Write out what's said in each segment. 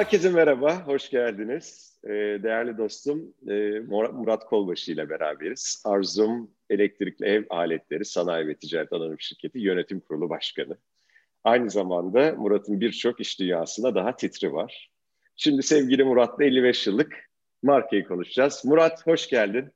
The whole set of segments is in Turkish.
Herkese merhaba, hoş geldiniz. Ee, değerli dostum e, Murat Kolbaşı ile beraberiz. Arzum Elektrikli Ev Aletleri Sanayi ve Ticaret Anonim Şirketi Yönetim Kurulu Başkanı. Aynı zamanda Murat'ın birçok iş dünyasında daha titri var. Şimdi sevgili Murat'la 55 yıllık markayı konuşacağız. Murat hoş geldin.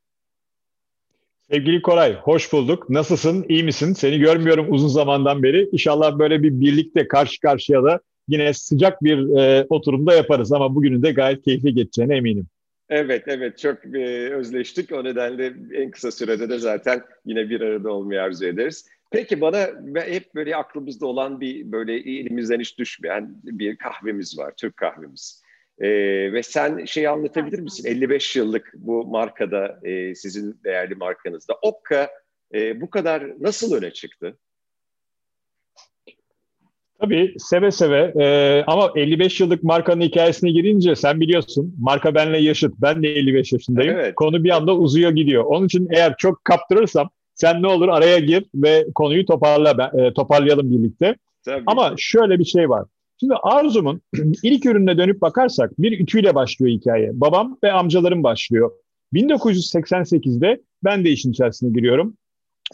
Sevgili Koray, hoş bulduk. Nasılsın, iyi misin? Seni görmüyorum uzun zamandan beri. İnşallah böyle bir birlikte karşı karşıya da yine sıcak bir e, oturumda yaparız ama bugünün de gayet keyifli geçeceğine eminim. Evet, evet çok e, özleştik. O nedenle en kısa sürede de zaten yine bir arada olmayı arzu ederiz. Peki bana hep böyle aklımızda olan bir böyle elimizden hiç düşmeyen bir kahvemiz var, Türk kahvemiz. Ee, ve sen şey anlatabilir misin? 55 yıllık bu markada, e, sizin değerli markanızda. Okka e, bu kadar nasıl öne çıktı? Tabii seve seve ee, ama 55 yıllık markanın hikayesine girince sen biliyorsun marka benle yaşıt. Ben de 55 yaşındayım. Evet. Konu bir anda uzuyor gidiyor. Onun için eğer çok kaptırırsam sen ne olur araya gir ve konuyu toparla e, toparlayalım birlikte. Tabii. Ama şöyle bir şey var. Şimdi Arzum'un ilk ürününe dönüp bakarsak bir ütüyle başlıyor hikaye. Babam ve amcalarım başlıyor. 1988'de ben de işin içerisine giriyorum.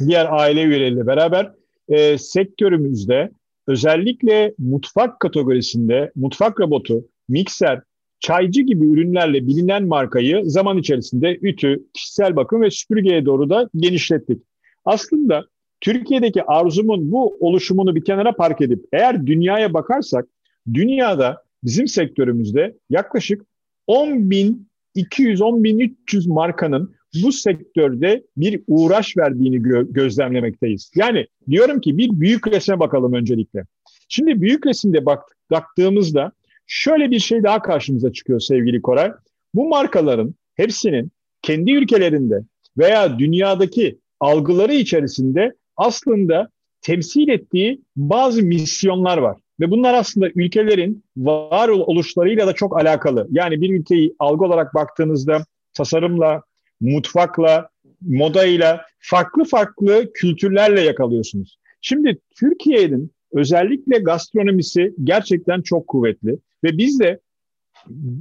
Diğer aile üyeleriyle beraber e, sektörümüzde özellikle mutfak kategorisinde mutfak robotu, mikser, çaycı gibi ürünlerle bilinen markayı zaman içerisinde ütü, kişisel bakım ve süpürgeye doğru da genişlettik. Aslında Türkiye'deki arzumun bu oluşumunu bir kenara park edip eğer dünyaya bakarsak dünyada bizim sektörümüzde yaklaşık 10.200-10.300 markanın bu sektörde bir uğraş verdiğini gö- gözlemlemekteyiz. Yani diyorum ki bir büyük resme bakalım öncelikle. Şimdi büyük resimde bak baktığımızda şöyle bir şey daha karşımıza çıkıyor sevgili Koray. Bu markaların hepsinin kendi ülkelerinde veya dünyadaki algıları içerisinde aslında temsil ettiği bazı misyonlar var. Ve bunlar aslında ülkelerin var oluşlarıyla da çok alakalı. Yani bir ülkeyi algı olarak baktığınızda tasarımla, mutfakla, modayla, farklı farklı kültürlerle yakalıyorsunuz. Şimdi Türkiye'nin özellikle gastronomisi gerçekten çok kuvvetli ve biz de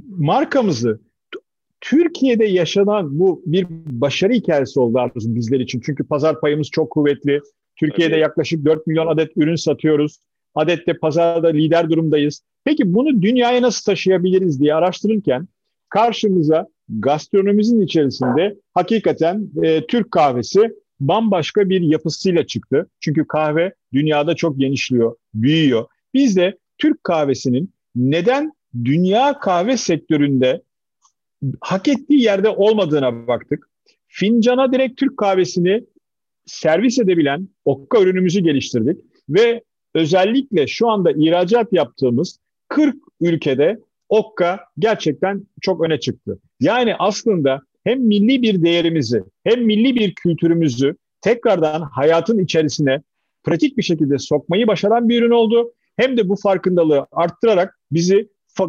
markamızı Türkiye'de yaşanan bu bir başarı hikayesi oldu artık bizler için. Çünkü pazar payımız çok kuvvetli. Türkiye'de evet. yaklaşık 4 milyon adet ürün satıyoruz. Adette pazarda lider durumdayız. Peki bunu dünyaya nasıl taşıyabiliriz diye araştırırken karşımıza gastronomimizin içerisinde hakikaten e, Türk kahvesi bambaşka bir yapısıyla çıktı. Çünkü kahve dünyada çok genişliyor, büyüyor. Biz de Türk kahvesinin neden dünya kahve sektöründe hak ettiği yerde olmadığına baktık. Fincana direkt Türk kahvesini servis edebilen okka ürünümüzü geliştirdik ve özellikle şu anda ihracat yaptığımız 40 ülkede okka gerçekten çok öne çıktı. Yani aslında hem milli bir değerimizi hem milli bir kültürümüzü tekrardan hayatın içerisine pratik bir şekilde sokmayı başaran bir ürün oldu. Hem de bu farkındalığı arttırarak bizi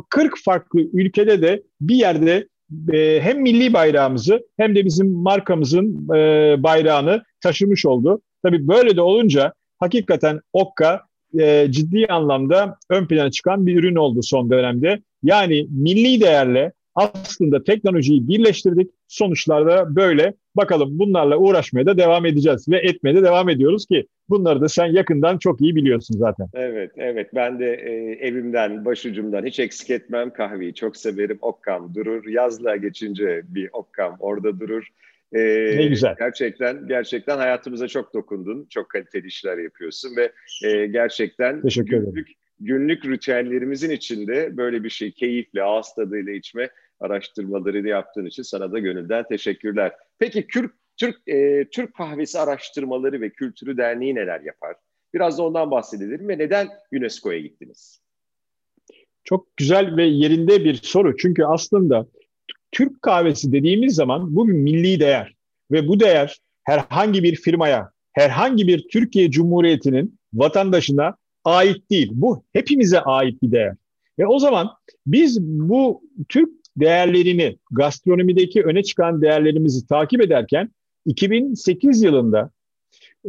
40 farklı ülkede de bir yerde e, hem milli bayrağımızı hem de bizim markamızın e, bayrağını taşımış oldu. Tabii böyle de olunca hakikaten Okka e, ciddi anlamda ön plana çıkan bir ürün oldu son dönemde. Yani milli değerle aslında teknolojiyi birleştirdik. Sonuçlarda böyle. Bakalım bunlarla uğraşmaya da devam edeceğiz ve etmeye de devam ediyoruz ki bunları da sen yakından çok iyi biliyorsun zaten. Evet, evet. Ben de e, evimden, başucumdan hiç eksik etmem kahveyi. Çok severim. Okkam durur. Yazlığa geçince bir okkam orada durur. E, ne güzel. Gerçekten gerçekten hayatımıza çok dokundun. Çok kaliteli işler yapıyorsun ve e, gerçekten Teşekkür günlük, ederim günlük ritüellerimizin içinde böyle bir şey keyifle, ağız tadıyla içme araştırmaları da yaptığın için sana da gönülden teşekkürler. Peki Türk Türk e, Türk Kahvesi Araştırmaları ve Kültürü Derneği neler yapar? Biraz da ondan bahsedelim ve neden UNESCO'ya gittiniz? Çok güzel ve yerinde bir soru. Çünkü aslında Türk kahvesi dediğimiz zaman bu bir milli değer ve bu değer herhangi bir firmaya, herhangi bir Türkiye Cumhuriyeti'nin vatandaşına ait değil. Bu hepimize ait bir değer. Ve o zaman biz bu Türk değerlerini, gastronomideki öne çıkan değerlerimizi takip ederken 2008 yılında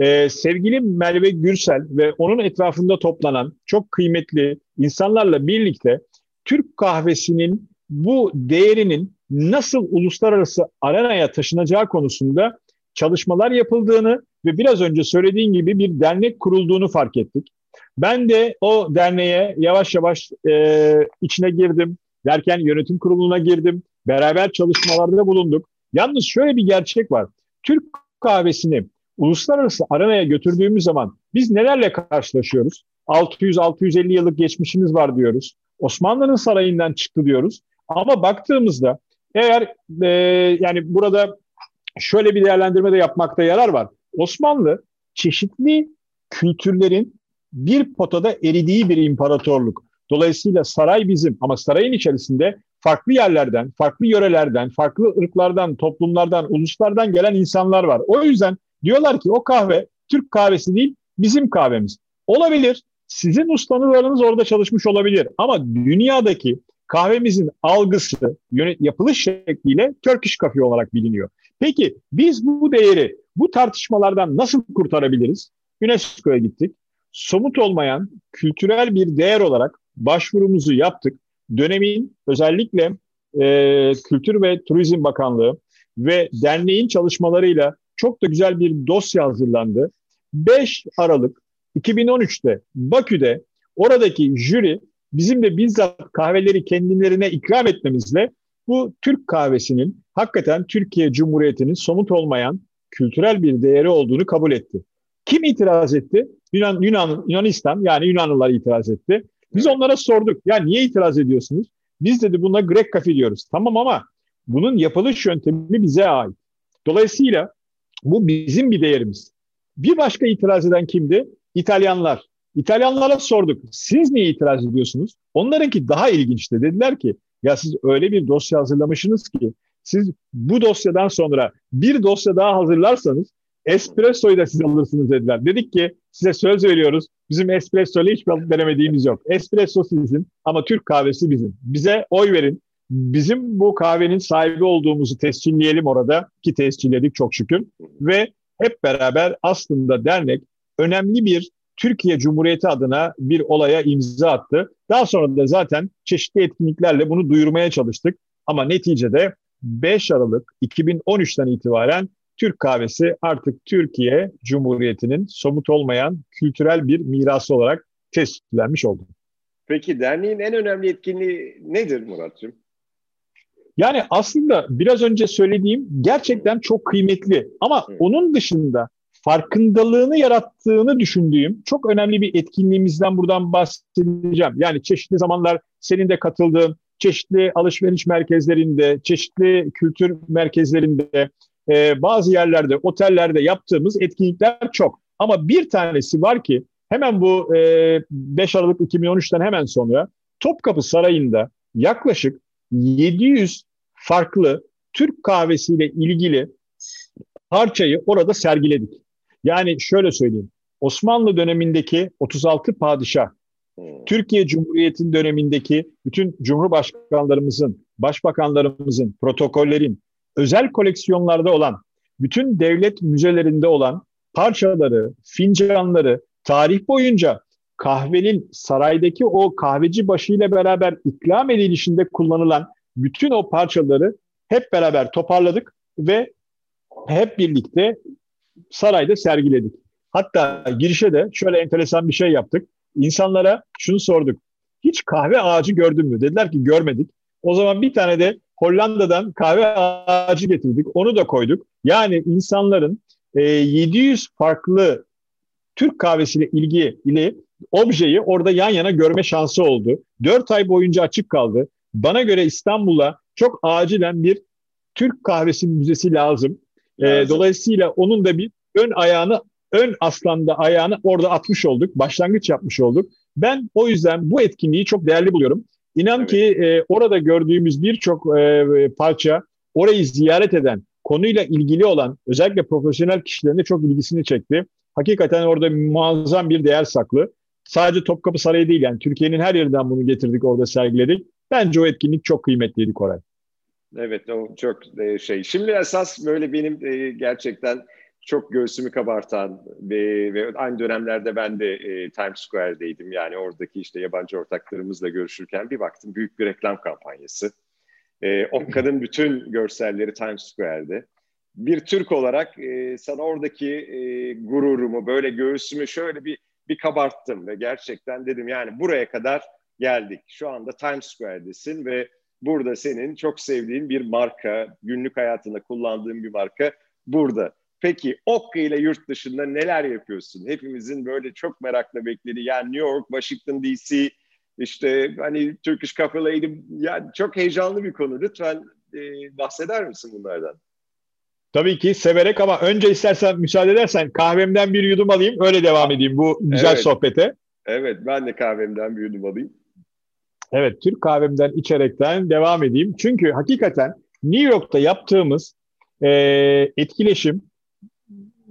e, sevgili Merve Gürsel ve onun etrafında toplanan çok kıymetli insanlarla birlikte Türk kahvesinin bu değerinin nasıl uluslararası arenaya taşınacağı konusunda çalışmalar yapıldığını ve biraz önce söylediğin gibi bir dernek kurulduğunu fark ettik. Ben de o derneğe yavaş yavaş e, içine girdim. Derken yönetim kuruluna girdim. Beraber çalışmalarda bulunduk. Yalnız şöyle bir gerçek var. Türk kahvesini uluslararası arenaya götürdüğümüz zaman biz nelerle karşılaşıyoruz? 600-650 yıllık geçmişimiz var diyoruz. Osmanlı'nın sarayından çıktı diyoruz. Ama baktığımızda eğer e, yani burada şöyle bir değerlendirme de yapmakta yarar var. Osmanlı çeşitli kültürlerin bir potada eridiği bir imparatorluk. Dolayısıyla saray bizim ama sarayın içerisinde farklı yerlerden, farklı yörelerden, farklı ırklardan, toplumlardan, uluslardan gelen insanlar var. O yüzden diyorlar ki o kahve Türk kahvesi değil, bizim kahvemiz. Olabilir. Sizin ustanılarınız orada çalışmış olabilir. Ama dünyadaki kahvemizin algısı, yapılış şekliyle Turkish Coffee olarak biliniyor. Peki biz bu değeri bu tartışmalardan nasıl kurtarabiliriz? UNESCO'ya gittik. Somut olmayan kültürel bir değer olarak başvurumuzu yaptık. Dönemin özellikle e, Kültür ve Turizm Bakanlığı ve derneğin çalışmalarıyla çok da güzel bir dosya hazırlandı. 5 Aralık 2013'te Bakü'de oradaki jüri bizim de bizzat kahveleri kendilerine ikram etmemizle bu Türk kahvesinin hakikaten Türkiye Cumhuriyeti'nin somut olmayan kültürel bir değeri olduğunu kabul etti. Kim itiraz etti? Yunan, Yunan, Yunanistan yani Yunanlılar itiraz etti. Biz onlara sorduk. Ya niye itiraz ediyorsunuz? Biz dedi buna Grek kafe diyoruz. Tamam ama bunun yapılış yöntemi bize ait. Dolayısıyla bu bizim bir değerimiz. Bir başka itiraz eden kimdi? İtalyanlar. İtalyanlara sorduk. Siz niye itiraz ediyorsunuz? Onlarınki daha ilginçti. Dediler ki ya siz öyle bir dosya hazırlamışsınız ki siz bu dosyadan sonra bir dosya daha hazırlarsanız espressoyu da siz alırsınız dediler. Dedik ki size söz veriyoruz. Bizim espresso ile hiçbir denemediğimiz yok. Espresso sizin ama Türk kahvesi bizim. Bize oy verin. Bizim bu kahvenin sahibi olduğumuzu tescilleyelim orada ki tescilledik çok şükür. Ve hep beraber aslında dernek önemli bir Türkiye Cumhuriyeti adına bir olaya imza attı. Daha sonra da zaten çeşitli etkinliklerle bunu duyurmaya çalıştık. Ama neticede 5 Aralık 2013'ten itibaren Türk kahvesi artık Türkiye Cumhuriyeti'nin somut olmayan kültürel bir mirası olarak tescillenmiş oldu. Peki derneğin en önemli etkinliği nedir Murat'cığım? Yani aslında biraz önce söylediğim gerçekten çok kıymetli ama onun dışında farkındalığını yarattığını düşündüğüm çok önemli bir etkinliğimizden buradan bahsedeceğim. Yani çeşitli zamanlar senin de katıldığın çeşitli alışveriş merkezlerinde, çeşitli kültür merkezlerinde, e, bazı yerlerde, otellerde yaptığımız etkinlikler çok. Ama bir tanesi var ki hemen bu e, 5 Aralık 2013'ten hemen sonra Topkapı Sarayı'nda yaklaşık 700 farklı Türk kahvesiyle ilgili parçayı orada sergiledik. Yani şöyle söyleyeyim. Osmanlı dönemindeki 36 padişah, hmm. Türkiye Cumhuriyeti'nin dönemindeki bütün cumhurbaşkanlarımızın, başbakanlarımızın, protokollerin, özel koleksiyonlarda olan, bütün devlet müzelerinde olan parçaları, fincanları tarih boyunca kahvenin saraydaki o kahveci başıyla beraber ikram edilişinde kullanılan bütün o parçaları hep beraber toparladık ve hep birlikte sarayda sergiledik. Hatta girişe de şöyle enteresan bir şey yaptık. İnsanlara şunu sorduk. Hiç kahve ağacı gördün mü? Dediler ki görmedik. O zaman bir tane de Hollanda'dan kahve ağacı getirdik. Onu da koyduk. Yani insanların e, 700 farklı Türk kahvesiyle ilgi ile objeyi orada yan yana görme şansı oldu. 4 ay boyunca açık kaldı. Bana göre İstanbul'a çok acilen bir Türk kahvesi müzesi lazım. E, dolayısıyla onun da bir ön ayağını, ön aslanda ayağını orada atmış olduk. Başlangıç yapmış olduk. Ben o yüzden bu etkinliği çok değerli buluyorum. İnan evet. ki e, orada gördüğümüz birçok e, parça orayı ziyaret eden, konuyla ilgili olan özellikle profesyonel kişilerin de çok ilgisini çekti. Hakikaten orada muazzam bir değer saklı. Sadece Topkapı Sarayı değil yani Türkiye'nin her yerinden bunu getirdik orada sergiledik. Bence o etkinlik çok kıymetliydi Koray. Evet o çok e, şey. Şimdi esas böyle benim e, gerçekten çok göğsümü kabartan ve, ve aynı dönemlerde ben de e, Times Square'deydim. Yani oradaki işte yabancı ortaklarımızla görüşürken bir baktım büyük bir reklam kampanyası. E, o kadın bütün görselleri Times Square'de. Bir Türk olarak e, sana oradaki e, gururumu, böyle göğsümü şöyle bir bir kabarttım ve gerçekten dedim yani buraya kadar geldik. Şu anda Times Square'desin ve burada senin çok sevdiğin bir marka, günlük hayatında kullandığın bir marka burada. Peki Okka ile yurt dışında neler yapıyorsun? Hepimizin böyle çok merakla beklediği yani New York, Washington DC, işte hani Turkish Cafe Lady yani çok heyecanlı bir konu. Lütfen e, bahseder misin bunlardan? Tabii ki severek ama önce istersen müsaade edersen kahvemden bir yudum alayım öyle devam edeyim bu güzel evet. sohbete. Evet ben de kahvemden bir yudum alayım. Evet Türk kahvemden içerekten devam edeyim. Çünkü hakikaten New York'ta yaptığımız e, etkileşim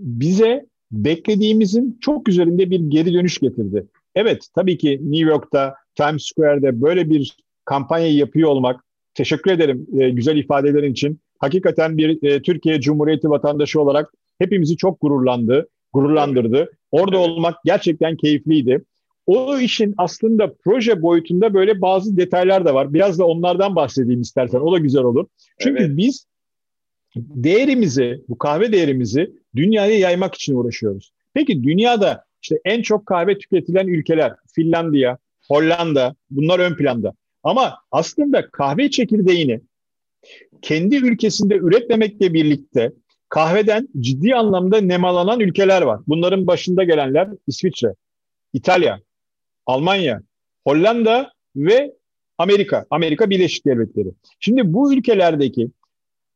bize beklediğimizin çok üzerinde bir geri dönüş getirdi. Evet tabii ki New York'ta Times Square'de böyle bir kampanya yapıyor olmak teşekkür ederim e, güzel ifadelerin için. Hakikaten bir e, Türkiye Cumhuriyeti vatandaşı olarak hepimizi çok gururlandı, gururlandırdı. Orada olmak gerçekten keyifliydi. O işin aslında proje boyutunda böyle bazı detaylar da var. Biraz da onlardan bahsedeyim istersen. O da güzel olur. Çünkü evet. biz değerimizi, bu kahve değerimizi dünyaya yaymak için uğraşıyoruz. Peki dünyada işte en çok kahve tüketilen ülkeler Finlandiya, Hollanda bunlar ön planda. Ama aslında kahve çekirdeğini kendi ülkesinde üretmemekle birlikte kahveden ciddi anlamda nemalanan ülkeler var. Bunların başında gelenler İsviçre, İtalya, Almanya, Hollanda ve Amerika, Amerika Birleşik Devletleri. Şimdi bu ülkelerdeki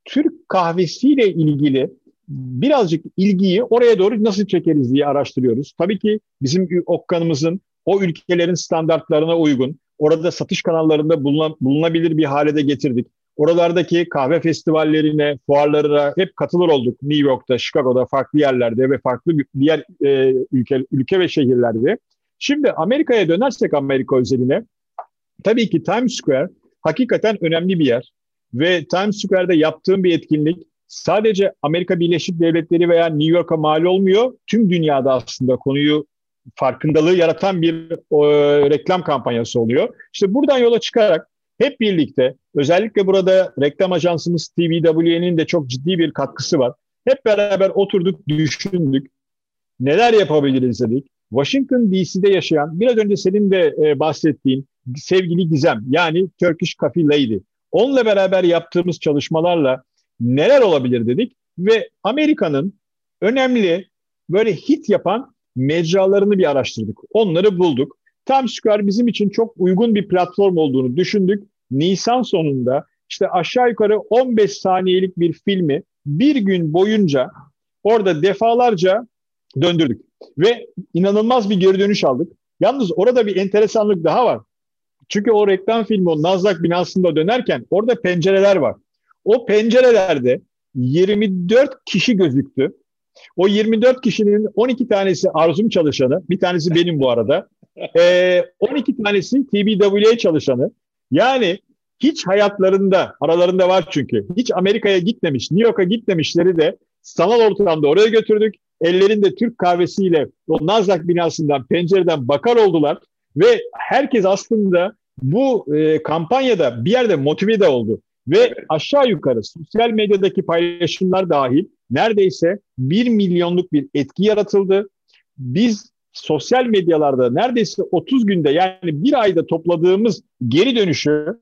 Türk kahvesiyle ilgili birazcık ilgiyi oraya doğru nasıl çekeriz diye araştırıyoruz. Tabii ki bizim okkanımızın o ülkelerin standartlarına uygun, orada satış kanallarında bulunabilir bir hale de getirdik. Oralardaki kahve festivallerine, fuarlarına hep katılır olduk. New York'ta, Chicago'da, farklı yerlerde ve farklı diğer e, ülke, ülke ve şehirlerde. Şimdi Amerika'ya dönersek Amerika özeline, tabii ki Times Square hakikaten önemli bir yer. Ve Times Square'da yaptığım bir etkinlik sadece Amerika Birleşik Devletleri veya New York'a mal olmuyor. Tüm dünyada aslında konuyu farkındalığı yaratan bir o, reklam kampanyası oluyor. İşte buradan yola çıkarak hep birlikte özellikle burada reklam ajansımız TVW'nin de çok ciddi bir katkısı var. Hep beraber oturduk, düşündük. Neler yapabiliriz dedik. Washington DC'de yaşayan, biraz önce senin de e, bahsettiğin sevgili Gizem, yani Turkish Coffee Lady. Onunla beraber yaptığımız çalışmalarla neler olabilir dedik ve Amerika'nın önemli böyle hit yapan mecralarını bir araştırdık. Onları bulduk. Times Square bizim için çok uygun bir platform olduğunu düşündük. Nisan sonunda işte aşağı yukarı 15 saniyelik bir filmi bir gün boyunca orada defalarca döndürdük. Ve inanılmaz bir geri dönüş aldık. Yalnız orada bir enteresanlık daha var. Çünkü o reklam filmi o Nazlak binasında dönerken orada pencereler var. O pencerelerde 24 kişi gözüktü. O 24 kişinin 12 tanesi Arzum çalışanı, bir tanesi benim bu arada. Ee, 12 tanesi TBWA çalışanı. Yani hiç hayatlarında, aralarında var çünkü, hiç Amerika'ya gitmemiş, New York'a gitmemişleri de sanal ortamda oraya götürdük. Ellerinde Türk kahvesiyle o Nazlak binasından, pencereden bakar oldular. Ve herkes aslında bu e, kampanyada bir yerde motive de oldu. Ve evet. aşağı yukarı sosyal medyadaki paylaşımlar dahil neredeyse 1 milyonluk bir etki yaratıldı. Biz sosyal medyalarda neredeyse 30 günde yani bir ayda topladığımız geri dönüşü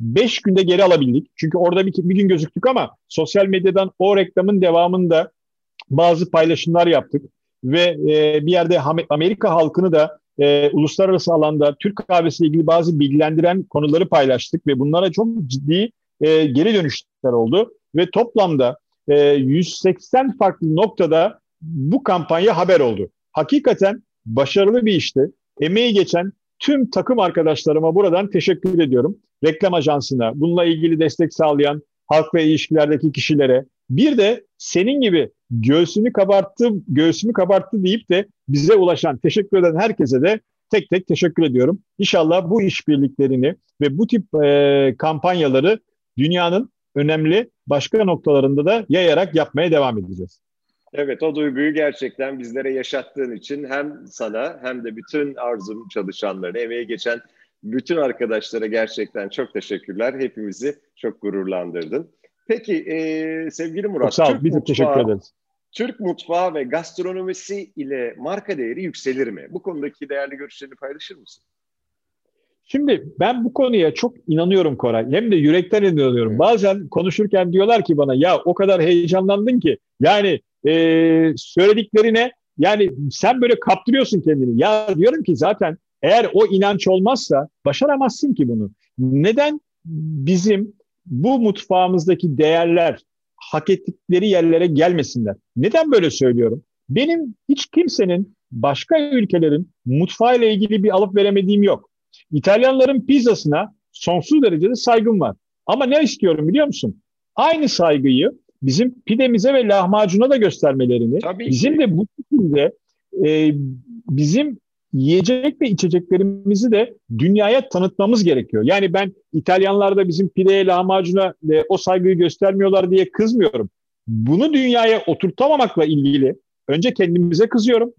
5 günde geri alabildik. Çünkü orada bir, bir gün gözüktük ama sosyal medyadan o reklamın devamında bazı paylaşımlar yaptık. Ve e, bir yerde Amerika halkını da e, uluslararası alanda Türk kahvesiyle ilgili bazı bilgilendiren konuları paylaştık ve bunlara çok ciddi e, geri dönüşler oldu. Ve toplamda e, 180 farklı noktada bu kampanya haber oldu. Hakikaten başarılı bir işti. Emeği geçen tüm takım arkadaşlarıma buradan teşekkür ediyorum. Reklam ajansına, bununla ilgili destek sağlayan halk ve ilişkilerdeki kişilere, bir de senin gibi göğsünü kabarttı, göğsümü kabarttı deyip de bize ulaşan, teşekkür eden herkese de tek tek teşekkür ediyorum. İnşallah bu işbirliklerini ve bu tip e, kampanyaları dünyanın önemli başka noktalarında da yayarak yapmaya devam edeceğiz. Evet o duyguyu gerçekten bizlere yaşattığın için hem sana hem de bütün Arzum çalışanlarına, emeğe geçen bütün arkadaşlara gerçekten çok teşekkürler. Hepimizi çok gururlandırdın. Peki e, sevgili Murat. Çok sağ ol, biz de teşekkür ederiz. Türk mutfağı ve gastronomisi ile marka değeri yükselir mi? Bu konudaki değerli görüşlerini paylaşır mısın? Şimdi ben bu konuya çok inanıyorum Koray. Hem de yürekten inanıyorum. Bazen konuşurken diyorlar ki bana ya o kadar heyecanlandın ki yani e, söylediklerine yani sen böyle kaptırıyorsun kendini. Ya diyorum ki zaten eğer o inanç olmazsa başaramazsın ki bunu. Neden bizim bu mutfağımızdaki değerler hak ettikleri yerlere gelmesinler? Neden böyle söylüyorum? Benim hiç kimsenin başka ülkelerin mutfağıyla ilgili bir alıp veremediğim yok. İtalyanların pizzasına sonsuz derecede saygım var. Ama ne istiyorum biliyor musun? Aynı saygıyı bizim pidemize ve lahmacuna da göstermelerini, Tabii bizim ki. de bu şekilde e, bizim yiyecek ve içeceklerimizi de dünyaya tanıtmamız gerekiyor. Yani ben İtalyanlarda bizim pideye, lahmacuna e, o saygıyı göstermiyorlar diye kızmıyorum. Bunu dünyaya oturtamamakla ilgili önce kendimize kızıyorum.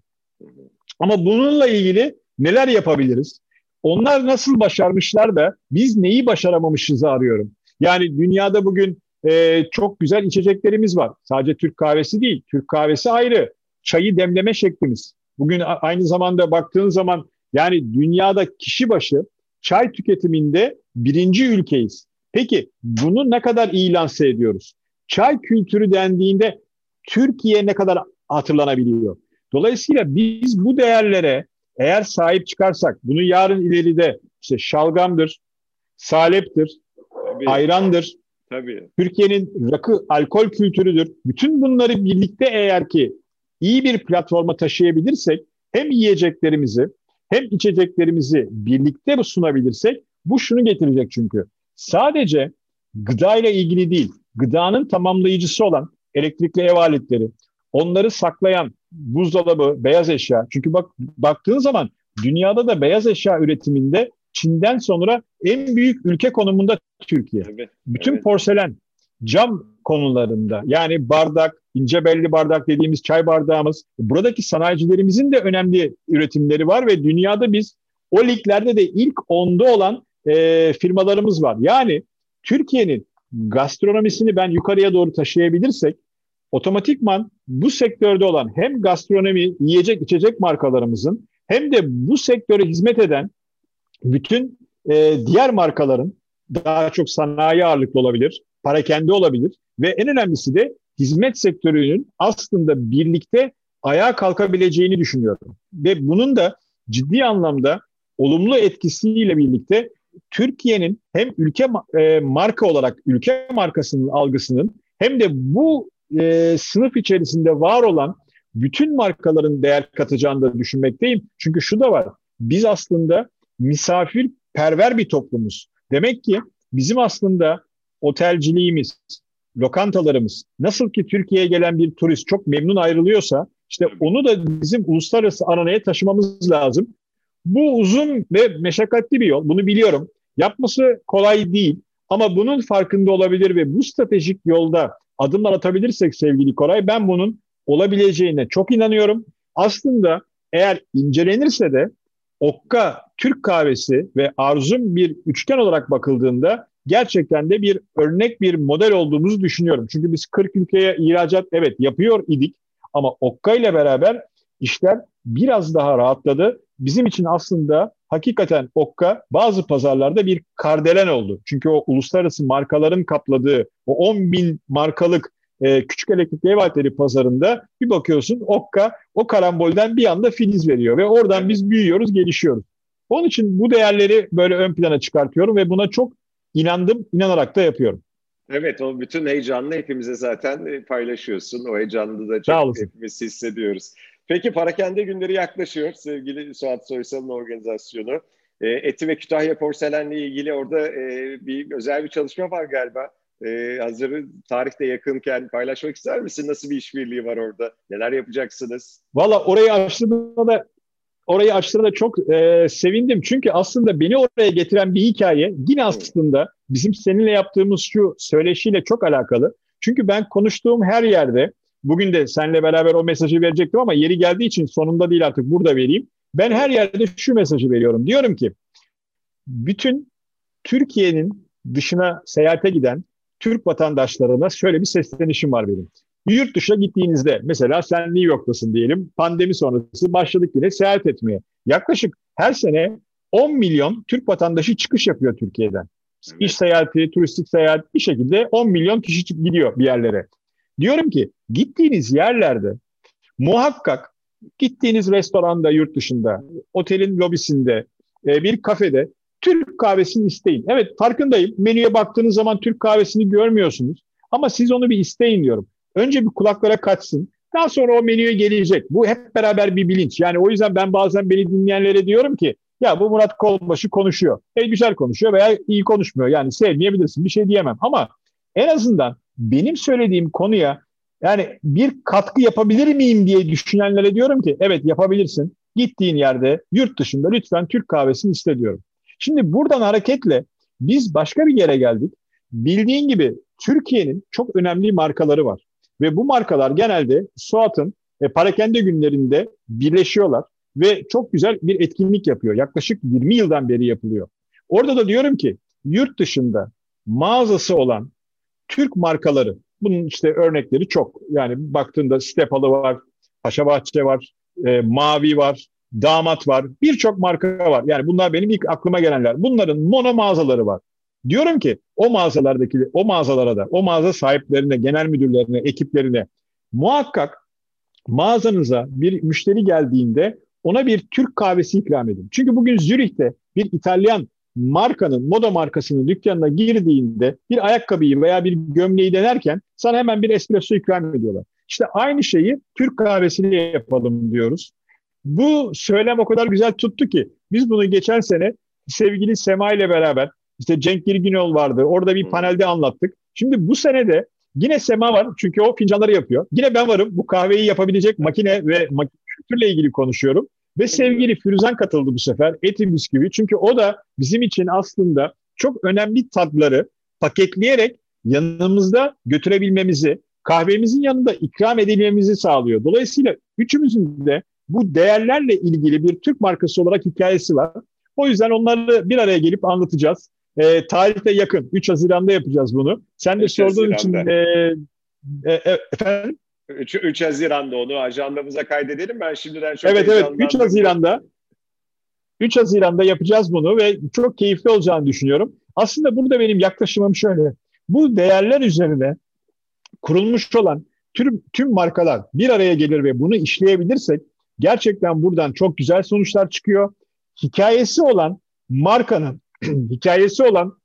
Ama bununla ilgili neler yapabiliriz? Onlar nasıl başarmışlar da biz neyi başaramamışızı arıyorum. Yani dünyada bugün e, çok güzel içeceklerimiz var. Sadece Türk kahvesi değil. Türk kahvesi ayrı. Çayı demleme şeklimiz. Bugün aynı zamanda baktığın zaman yani dünyada kişi başı çay tüketiminde birinci ülkeyiz. Peki bunu ne kadar iyi lanse ediyoruz? Çay kültürü dendiğinde Türkiye ne kadar hatırlanabiliyor? Dolayısıyla biz bu değerlere eğer sahip çıkarsak, bunu yarın ileride işte şalgamdır, saleptir, Tabii. ayrandır, Tabii. Türkiye'nin rakı, alkol kültürüdür. Bütün bunları birlikte eğer ki iyi bir platforma taşıyabilirsek hem yiyeceklerimizi hem içeceklerimizi birlikte sunabilirsek bu şunu getirecek çünkü. Sadece gıda ile ilgili değil, gıdanın tamamlayıcısı olan elektrikli ev aletleri, onları saklayan buzdolabı, beyaz eşya. Çünkü bak baktığın zaman dünyada da beyaz eşya üretiminde Çin'den sonra en büyük ülke konumunda Türkiye. Evet, Bütün evet. porselen, cam konularında yani bardak, ince belli bardak dediğimiz çay bardağımız, buradaki sanayicilerimizin de önemli üretimleri var ve dünyada biz o liglerde de ilk onda olan e, firmalarımız var. Yani Türkiye'nin gastronomisini ben yukarıya doğru taşıyabilirsek otomatikman bu sektörde olan hem gastronomi, yiyecek, içecek markalarımızın hem de bu sektöre hizmet eden bütün e, diğer markaların daha çok sanayi ağırlıklı olabilir, para kendi olabilir ve en önemlisi de hizmet sektörünün aslında birlikte ayağa kalkabileceğini düşünüyorum. Ve bunun da ciddi anlamda olumlu etkisiyle birlikte Türkiye'nin hem ülke e, marka olarak ülke markasının algısının hem de bu e, sınıf içerisinde var olan bütün markaların değer katacağını da düşünmekteyim. Çünkü şu da var. Biz aslında misafirperver bir toplumuz. Demek ki bizim aslında otelciliğimiz, lokantalarımız nasıl ki Türkiye'ye gelen bir turist çok memnun ayrılıyorsa işte onu da bizim uluslararası aranaya taşımamız lazım. Bu uzun ve meşakkatli bir yol. Bunu biliyorum. Yapması kolay değil ama bunun farkında olabilir ve bu stratejik yolda adımlar atabilirsek sevgili Koray ben bunun olabileceğine çok inanıyorum. Aslında eğer incelenirse de Okka Türk kahvesi ve Arzum bir üçgen olarak bakıldığında gerçekten de bir örnek bir model olduğumuzu düşünüyorum. Çünkü biz 40 ülkeye ihracat evet yapıyor idik ama Okka ile beraber işler biraz daha rahatladı. Bizim için aslında hakikaten Okka bazı pazarlarda bir kardelen oldu. Çünkü o uluslararası markaların kapladığı o 10 bin markalık e, küçük elektrikli ev aletleri pazarında bir bakıyorsun Okka o karambolden bir anda filiz veriyor ve oradan biz büyüyoruz, gelişiyoruz. Onun için bu değerleri böyle ön plana çıkartıyorum ve buna çok inandım, inanarak da yapıyorum. Evet, o bütün heyecanını hepimize zaten e, paylaşıyorsun. O heyecanını da çok hepimiz hissediyoruz. Peki Parakende günleri yaklaşıyor sevgili Suat Soysal'ın organizasyonu. E, Eti ve Kütahya porselenle ilgili orada e, bir özel bir çalışma var galiba. E, hazır tarihte yakınken paylaşmak ister misin? Nasıl bir işbirliği var orada? Neler yapacaksınız? Valla orayı açtığımda da orayı açtığımda çok e, sevindim. Çünkü aslında beni oraya getiren bir hikaye yine aslında bizim seninle yaptığımız şu söyleşiyle çok alakalı. Çünkü ben konuştuğum her yerde bugün de seninle beraber o mesajı verecektim ama yeri geldiği için sonunda değil artık burada vereyim. Ben her yerde şu mesajı veriyorum. Diyorum ki bütün Türkiye'nin dışına seyahate giden Türk vatandaşlarına şöyle bir seslenişim var benim. Yurt dışına gittiğinizde mesela sen New York'tasın diyelim pandemi sonrası başladık yine seyahat etmeye. Yaklaşık her sene 10 milyon Türk vatandaşı çıkış yapıyor Türkiye'den. Evet. İş seyahati, turistik seyahat bir şekilde 10 milyon kişi gidiyor bir yerlere. Diyorum ki gittiğiniz yerlerde muhakkak gittiğiniz restoranda yurt dışında, otelin lobisinde, e, bir kafede Türk kahvesini isteyin. Evet farkındayım. Menüye baktığınız zaman Türk kahvesini görmüyorsunuz. Ama siz onu bir isteyin diyorum. Önce bir kulaklara kaçsın. Daha sonra o menüye gelecek. Bu hep beraber bir bilinç. Yani o yüzden ben bazen beni dinleyenlere diyorum ki ya bu Murat Kolbaşı konuşuyor. E güzel konuşuyor veya iyi konuşmuyor. Yani sevmeyebilirsin bir şey diyemem. Ama en azından benim söylediğim konuya yani bir katkı yapabilir miyim diye düşünenlere diyorum ki evet yapabilirsin. Gittiğin yerde yurt dışında lütfen Türk kahvesini iste diyorum. Şimdi buradan hareketle biz başka bir yere geldik. Bildiğin gibi Türkiye'nin çok önemli markaları var. Ve bu markalar genelde Suat'ın e, parakende günlerinde birleşiyorlar ve çok güzel bir etkinlik yapıyor. Yaklaşık 20 yıldan beri yapılıyor. Orada da diyorum ki yurt dışında mağazası olan Türk markaları, bunun işte örnekleri çok. Yani baktığında Stepalı var, Paşabahçe var, e, Mavi var, Damat var, birçok marka var. Yani bunlar benim ilk aklıma gelenler. Bunların mono mağazaları var. Diyorum ki o mağazalardaki, o mağazalara da, o mağaza sahiplerine, genel müdürlerine, ekiplerine muhakkak mağazanıza bir müşteri geldiğinde ona bir Türk kahvesi ikram edin. Çünkü bugün Zürih'te bir İtalyan markanın, moda markasının dükkanına girdiğinde bir ayakkabıyı veya bir gömleği denerken sana hemen bir espresso ikram ediyorlar. İşte aynı şeyi Türk kahvesini yapalım diyoruz. Bu söylem o kadar güzel tuttu ki biz bunu geçen sene sevgili Sema ile beraber işte Cenk Girginol vardı. Orada bir panelde anlattık. Şimdi bu sene de yine Sema var çünkü o fincanları yapıyor. Yine ben varım. Bu kahveyi yapabilecek makine ve kültürle ilgili konuşuyorum. Ve sevgili Firuzan katıldı bu sefer. Etibüs gibi. Çünkü o da bizim için aslında çok önemli tatları paketleyerek yanımızda götürebilmemizi, kahvemizin yanında ikram edilmemizi sağlıyor. Dolayısıyla üçümüzün de bu değerlerle ilgili bir Türk markası olarak hikayesi var. O yüzden onları bir araya gelip anlatacağız. E, tarihte yakın. 3 Haziran'da yapacağız bunu. Sen de sorduğun için e, e, e, efendim? 3, 3 Haziran'da onu ajandamıza kaydedelim. Ben şimdiden çok Evet evet 3 Haziran'da 3 Haziran'da yapacağız bunu ve çok keyifli olacağını düşünüyorum. Aslında burada benim yaklaşımım şöyle. Bu değerler üzerine kurulmuş olan tüm, tüm markalar bir araya gelir ve bunu işleyebilirsek gerçekten buradan çok güzel sonuçlar çıkıyor. Hikayesi olan markanın, hikayesi olan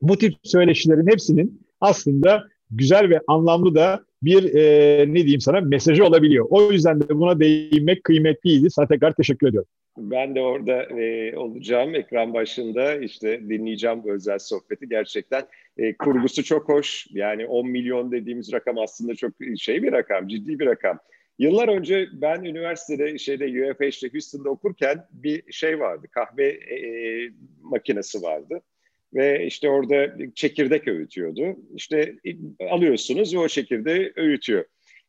bu tip söyleşilerin hepsinin aslında güzel ve anlamlı da bir e, ne diyeyim sana mesajı olabiliyor. O yüzden de buna değinmek kıymetliydi. Sana tekrar teşekkür ediyorum. Ben de orada e, olacağım ekran başında işte dinleyeceğim bu özel sohbeti. Gerçekten e, kurgusu çok hoş. Yani 10 milyon dediğimiz rakam aslında çok şey bir rakam, ciddi bir rakam. Yıllar önce ben üniversitede şeyde UFH'de Houston'da okurken bir şey vardı. Kahve e, e, makinesi vardı. Ve işte orada çekirdek öğütüyordu. İşte alıyorsunuz ve o çekirdeği öğütüyor.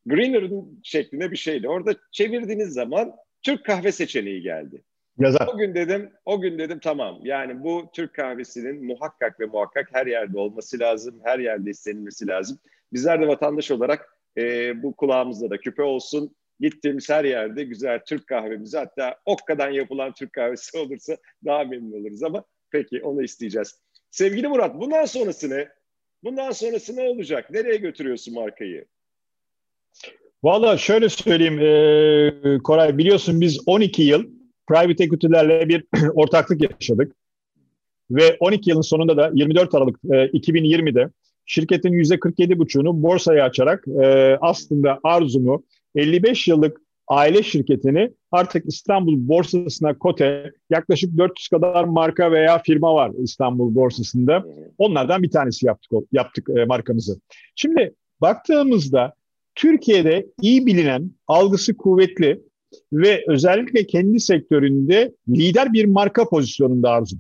Greener'ın şeklinde bir şeydi. Orada çevirdiğiniz zaman Türk kahve seçeneği geldi. Yazar. O gün dedim, o gün dedim tamam. Yani bu Türk kahvesinin muhakkak ve muhakkak her yerde olması lazım, her yerde istenilmesi lazım. Bizler de vatandaş olarak e, bu kulağımızda da küpe olsun. Gittiğimiz her yerde güzel Türk kahvemizi hatta okkadan yapılan Türk kahvesi olursa daha memnun oluruz ama peki onu isteyeceğiz. Sevgili Murat bundan sonrası ne? Bundan sonrası ne olacak? Nereye götürüyorsun markayı? Valla şöyle söyleyeyim e, Koray biliyorsun biz 12 yıl private equity'lerle bir ortaklık yaşadık. Ve 12 yılın sonunda da 24 Aralık e, 2020'de şirketin %47,5'unu borsaya açarak e, aslında arzumu 55 yıllık aile şirketini artık İstanbul borsasına kote yaklaşık 400 kadar marka veya firma var İstanbul borsasında. Onlardan bir tanesi yaptık yaptık e, markamızı. Şimdi baktığımızda Türkiye'de iyi bilinen, algısı kuvvetli ve özellikle kendi sektöründe lider bir marka pozisyonunda Arzu.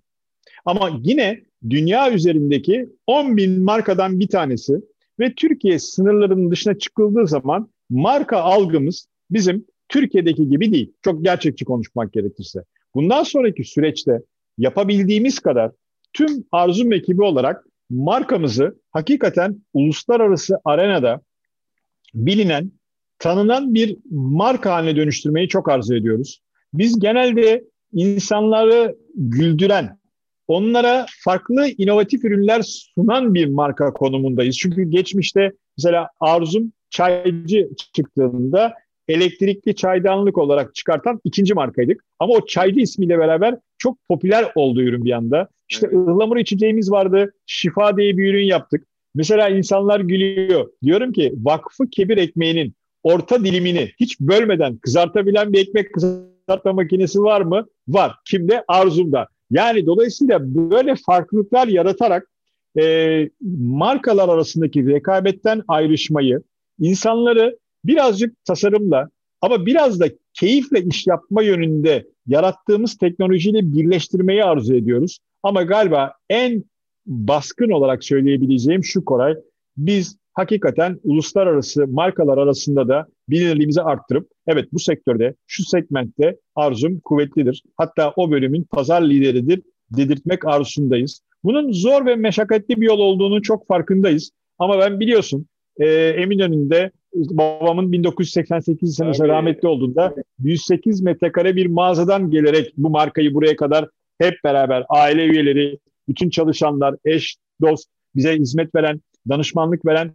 Ama yine dünya üzerindeki 10 bin markadan bir tanesi ve Türkiye sınırlarının dışına çıkıldığı zaman marka algımız bizim Türkiye'deki gibi değil. Çok gerçekçi konuşmak gerekirse. Bundan sonraki süreçte yapabildiğimiz kadar tüm Arzum ekibi olarak markamızı hakikaten uluslararası arenada bilinen, tanınan bir marka haline dönüştürmeyi çok arzu ediyoruz. Biz genelde insanları güldüren, onlara farklı inovatif ürünler sunan bir marka konumundayız. Çünkü geçmişte mesela Arzum çaycı çıktığında elektrikli çaydanlık olarak çıkartan ikinci markaydık. Ama o çaycı ismiyle beraber çok popüler oldu ürün bir anda. İşte evet. ıhlamur içeceğimiz vardı. Şifa diye bir ürün yaptık. Mesela insanlar gülüyor. Diyorum ki vakfı kebir ekmeğinin orta dilimini hiç bölmeden kızartabilen bir ekmek kızartma makinesi var mı? Var. Kimde? Arzumda. Yani dolayısıyla böyle farklılıklar yaratarak e, markalar arasındaki rekabetten ayrışmayı, insanları birazcık tasarımla ama biraz da keyifle iş yapma yönünde yarattığımız teknolojiyle birleştirmeyi arzu ediyoruz. Ama galiba en baskın olarak söyleyebileceğim şu Koray, biz hakikaten uluslararası markalar arasında da bilinirliğimizi arttırıp evet bu sektörde, şu segmentte arzum kuvvetlidir. Hatta o bölümün pazar lideridir dedirtmek arzusundayız. Bunun zor ve meşakkatli bir yol olduğunu çok farkındayız. Ama ben biliyorsun e, Eminönü'nde babamın 1988 senesinde rahmetli olduğunda 108 metrekare bir mağazadan gelerek bu markayı buraya kadar hep beraber aile üyeleri, bütün çalışanlar, eş, dost, bize hizmet veren, danışmanlık veren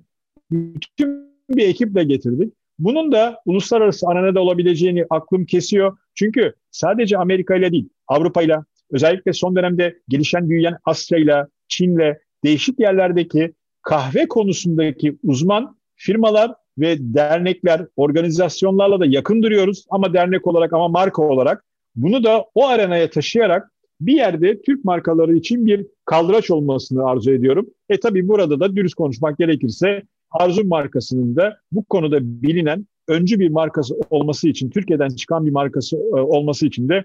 bütün bir ekiple getirdik. Bunun da uluslararası arenada olabileceğini aklım kesiyor. Çünkü sadece Amerika ile değil, Avrupa ile, özellikle son dönemde gelişen büyüyen Asya ile, Çin ile, değişik yerlerdeki kahve konusundaki uzman firmalar ve dernekler, organizasyonlarla da yakın duruyoruz ama dernek olarak ama marka olarak bunu da o arenaya taşıyarak bir yerde Türk markaları için bir kaldıraç olmasını arzu ediyorum. E tabi burada da dürüst konuşmak gerekirse Arzu markasının da bu konuda bilinen öncü bir markası olması için, Türkiye'den çıkan bir markası e, olması için de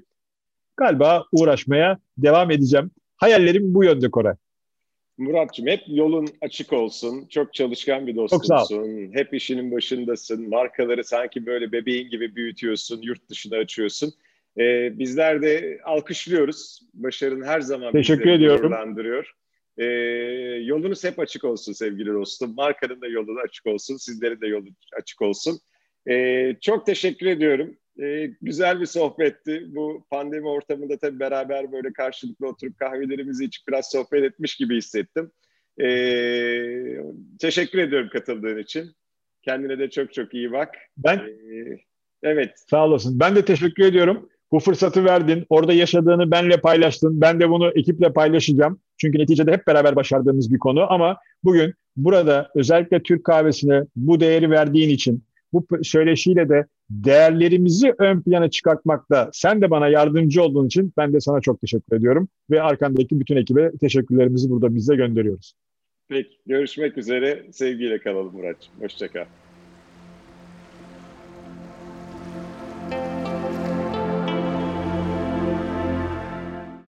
galiba uğraşmaya devam edeceğim. Hayallerim bu yönde Koray. Muratçım hep yolun açık olsun. Çok çalışkan bir dostumsun. Hep işinin başındasın. Markaları sanki böyle bebeğin gibi büyütüyorsun. Yurt dışına açıyorsun. Ee, bizler de alkışlıyoruz. Başarın her zaman Teşekkür ediyorum. Ee, yolunuz hep açık olsun sevgili dostum. Markanın da yolu açık olsun. Sizlerin de yolu açık olsun. Ee, çok teşekkür ediyorum. Ee, güzel bir sohbetti. Bu pandemi ortamında tabii beraber böyle karşılıklı oturup kahvelerimizi içip biraz sohbet etmiş gibi hissettim. Ee, teşekkür ediyorum katıldığın için. Kendine de çok çok iyi bak. Ben ee, evet. Sağ olasın. Ben de teşekkür ediyorum. Bu fırsatı verdin. Orada yaşadığını benle paylaştın. Ben de bunu ekiple paylaşacağım. Çünkü neticede hep beraber başardığımız bir konu ama bugün burada özellikle Türk kahvesine bu değeri verdiğin için bu söyleşiyle de değerlerimizi ön plana çıkartmakta sen de bana yardımcı olduğun için ben de sana çok teşekkür ediyorum ve arkandaki bütün ekibe teşekkürlerimizi burada bize gönderiyoruz. Peki görüşmek üzere sevgiyle kalalım Muratçım. Hoşçakal.